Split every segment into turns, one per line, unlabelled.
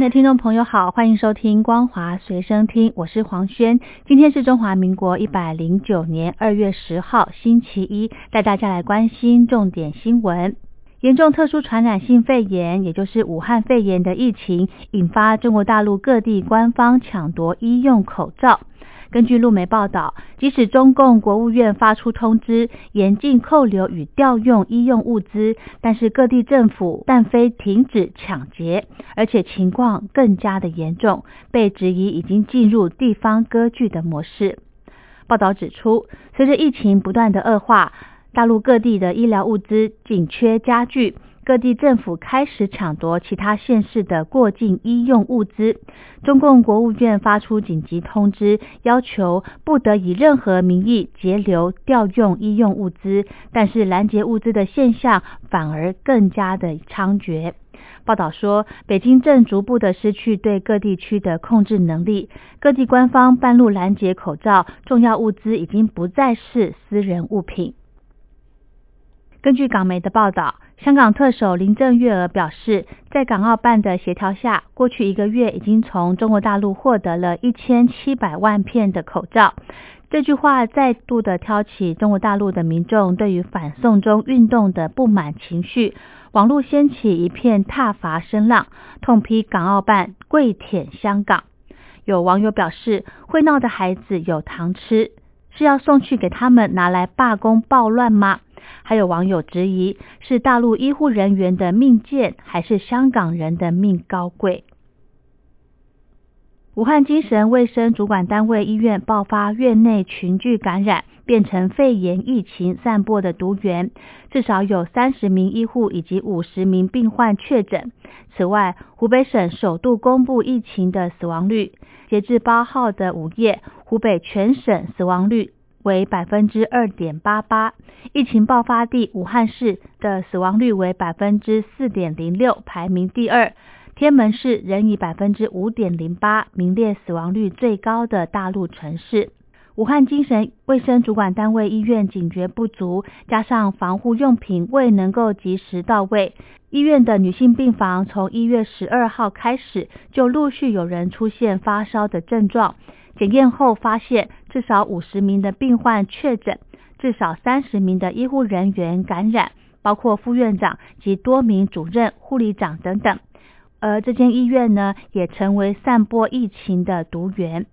的听众朋友好，欢迎收听光华随身听，我是黄轩。今天是中华民国一百零九年二月十号，星期一，带大家来关心重点新闻。严重特殊传染性肺炎，也就是武汉肺炎的疫情，引发中国大陆各地官方抢夺医用口罩。根据路媒报道，即使中共国务院发出通知，严禁扣留与调用医用物资，但是各地政府但非停止抢劫，而且情况更加的严重，被质疑已经进入地方割据的模式。报道指出，随着疫情不断的恶化，大陆各地的医疗物资紧缺加剧。各地政府开始抢夺其他县市的过境医用物资。中共国务院发出紧急通知，要求不得以任何名义截留、调用医用物资。但是拦截物资的现象反而更加的猖獗。报道说，北京正逐步的失去对各地区的控制能力。各地官方半路拦截口罩，重要物资已经不再是私人物品。根据港媒的报道。香港特首林郑月娥表示，在港澳办的协调下，过去一个月已经从中国大陆获得了一千七百万片的口罩。这句话再度的挑起中国大陆的民众对于反送中运动的不满情绪，网络掀起一片挞伐声浪，痛批港澳办跪舔香港。有网友表示，会闹的孩子有糖吃，是要送去给他们拿来罢工暴乱吗？还有网友质疑，是大陆医护人员的命贱，还是香港人的命高贵？武汉精神卫生主管单位医院爆发院内群聚感染，变成肺炎疫情散播的毒源，至少有三十名医护以及五十名病患确诊。此外，湖北省首度公布疫情的死亡率，截至八号的午夜，湖北全省死亡率。为百分之二点八八，疫情爆发地武汉市的死亡率为百分之四点零六，排名第二。天门市仍以百分之五点零八名列死亡率最高的大陆城市。武汉精神卫生主管单位医院警觉不足，加上防护用品未能够及时到位，医院的女性病房从一月十二号开始就陆续有人出现发烧的症状。检验后发现，至少五十名的病患确诊，至少三十名的医护人员感染，包括副院长及多名主任、护理长等等。而这间医院呢，也成为散播疫情的毒源。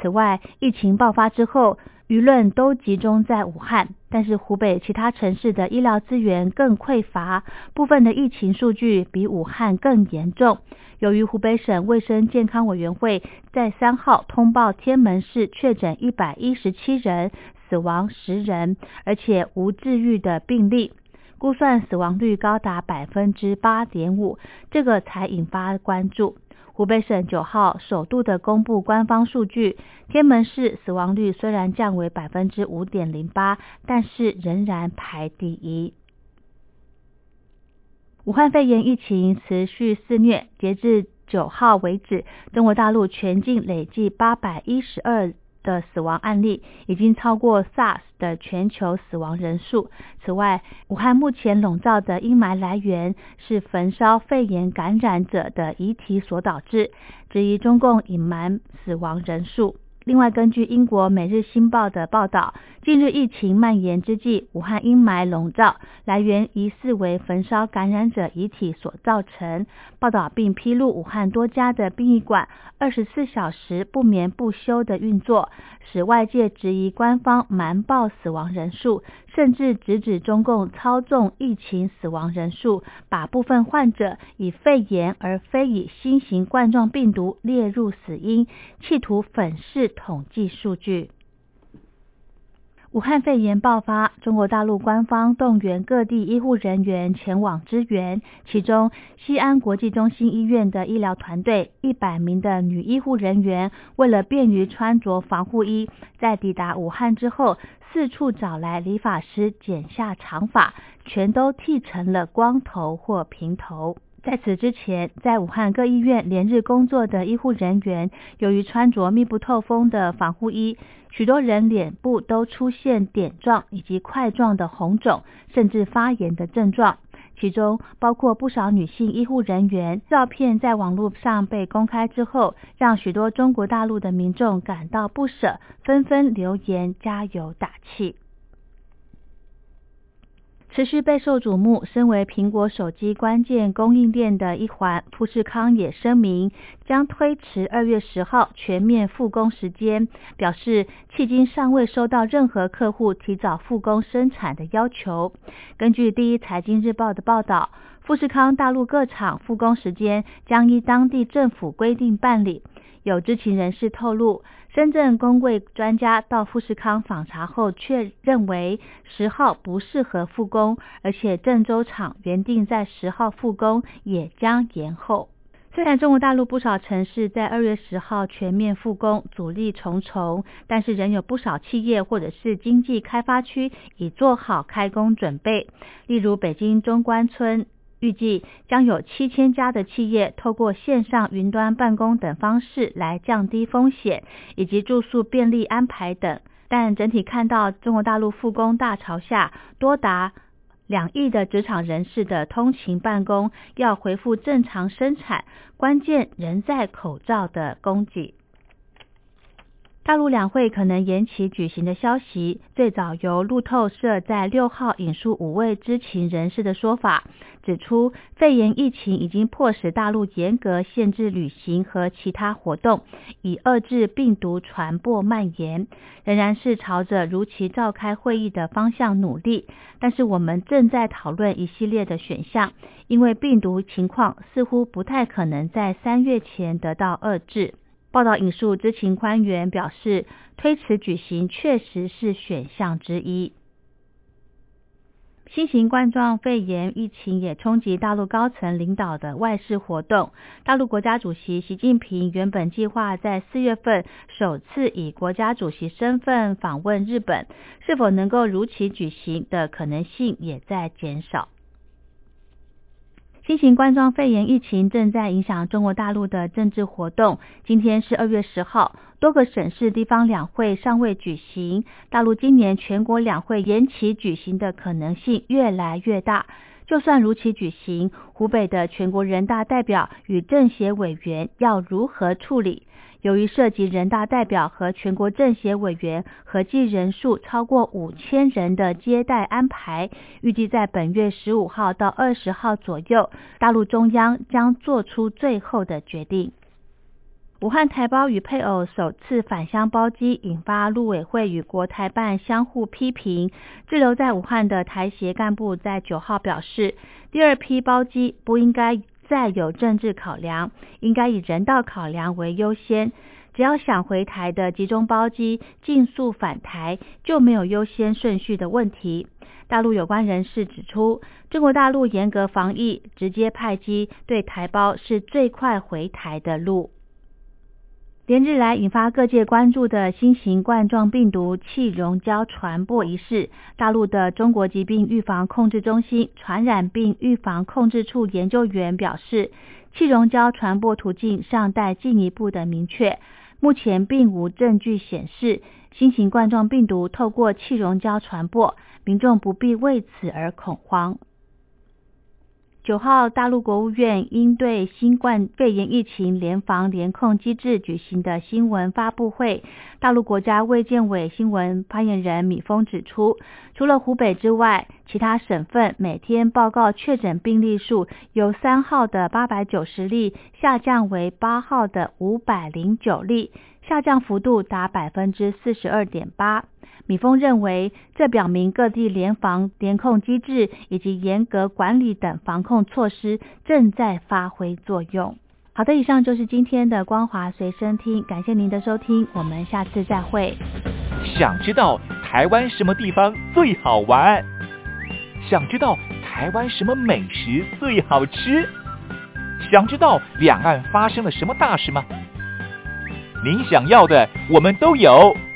此外，疫情爆发之后，舆论都集中在武汉，但是湖北其他城市的医疗资源更匮乏，部分的疫情数据比武汉更严重。由于湖北省卫生健康委员会在三号通报天门市确诊一百一十七人，死亡十人，而且无治愈的病例，估算死亡率高达百分之八点五，这个才引发关注。湖北省九号首度的公布官方数据，天门市死亡率虽然降为百分之五点零八，但是仍然排第一。武汉肺炎疫情持续肆虐，截至九号为止，中国大陆全境累计八百一十二的死亡案例，已经超过 SARS 的全球死亡人数。此外，武汉目前笼罩的阴霾来源是焚烧肺炎感染者的遗体所导致，质疑中共隐瞒死亡人数。另外，根据英国《每日新报》的报道，近日疫情蔓延之际，武汉阴霾笼罩，来源疑似为焚烧感染者遗体所造成。报道并披露，武汉多家的殡仪馆二十四小时不眠不休的运作，使外界质疑官方瞒报死亡人数。甚至直指中共操纵疫情死亡人数，把部分患者以肺炎而非以新型冠状病毒列入死因，企图粉饰统计数据。武汉肺炎爆发，中国大陆官方动员各地医护人员前往支援。其中，西安国际中心医院的医疗团队一百名的女医护人员，为了便于穿着防护衣，在抵达武汉之后，四处找来理发师剪下长发，全都剃成了光头或平头。在此之前，在武汉各医院连日工作的医护人员，由于穿着密不透风的防护衣，许多人脸部都出现点状以及块状的红肿，甚至发炎的症状。其中包括不少女性医护人员。照片在网络上被公开之后，让许多中国大陆的民众感到不舍，纷纷留言加油打气。持续备受瞩目，身为苹果手机关键供应链的一环，富士康也声明将推迟二月十号全面复工时间，表示迄今尚未收到任何客户提早复工生产的要求。根据第一财经日报的报道，富士康大陆各厂复工时间将依当地政府规定办理。有知情人士透露。深圳工会专家到富士康访查后，却认为十号不适合复工，而且郑州厂原定在十号复工，也将延后。虽然中国大陆不少城市在二月十号全面复工，阻力重重，但是仍有不少企业或者是经济开发区已做好开工准备，例如北京中关村。预计将有七千家的企业透过线上、云端办公等方式来降低风险，以及住宿便利安排等。但整体看到中国大陆复工大潮下，多达两亿的职场人士的通勤办公要恢复正常生产，关键仍在口罩的供给。大陆两会可能延期举行的消息，最早由路透社在六号引述五位知情人士的说法，指出肺炎疫情已经迫使大陆严格限制旅行和其他活动，以遏制病毒传播蔓延。仍然是朝着如期召开会议的方向努力，但是我们正在讨论一系列的选项，因为病毒情况似乎不太可能在三月前得到遏制。报道引述知情官员表示，推迟举行确实是选项之一。新型冠状肺炎疫情也冲击大陆高层领导的外事活动。大陆国家主席习近平原本计划在四月份首次以国家主席身份访问日本，是否能够如期举行的可能性也在减少。新型冠状肺炎疫情正在影响中国大陆的政治活动。今天是二月十号，多个省市地方两会尚未举行，大陆今年全国两会延期举行的可能性越来越大。就算如期举行，湖北的全国人大代表与政协委员要如何处理？由于涉及人大代表和全国政协委员合计人数超过五千人的接待安排，预计在本月十五号到二十号左右，大陆中央将做出最后的决定。武汉台胞与配偶首次返乡包机，引发陆委会与国台办相互批评。滞留在武汉的台协干部在九号表示，第二批包机不应该。再有政治考量，应该以人道考量为优先。只要想回台的集中包机尽速返台，就没有优先顺序的问题。大陆有关人士指出，中国大陆严格防疫，直接派机对台胞是最快回台的路。连日来引发各界关注的新型冠状病毒气溶胶传播一事，大陆的中国疾病预防控制中心传染病预防控制处研究员表示，气溶胶传播途径尚待进一步的明确，目前并无证据显示新型冠状病毒透过气溶胶传播，民众不必为此而恐慌。九号，大陆国务院应对新冠肺炎疫情联防联控机制举行的新闻发布会，大陆国家卫健委新闻发言人米峰指出，除了湖北之外，其他省份每天报告确诊病例数由三号的八百九十例下降为八号的五百零九例，下降幅度达百分之四十二点八。米峰认为，这表明各地联防联控机制以及严格管理等防控措施正在发挥作用。好的，以上就是今天的光华随身听，感谢您的收听，我们下次再会。
想知道
台湾什么地方最好玩？想知道台湾什么美食最好吃？想知道两岸发生了什么大事吗？您想要的，我们都有。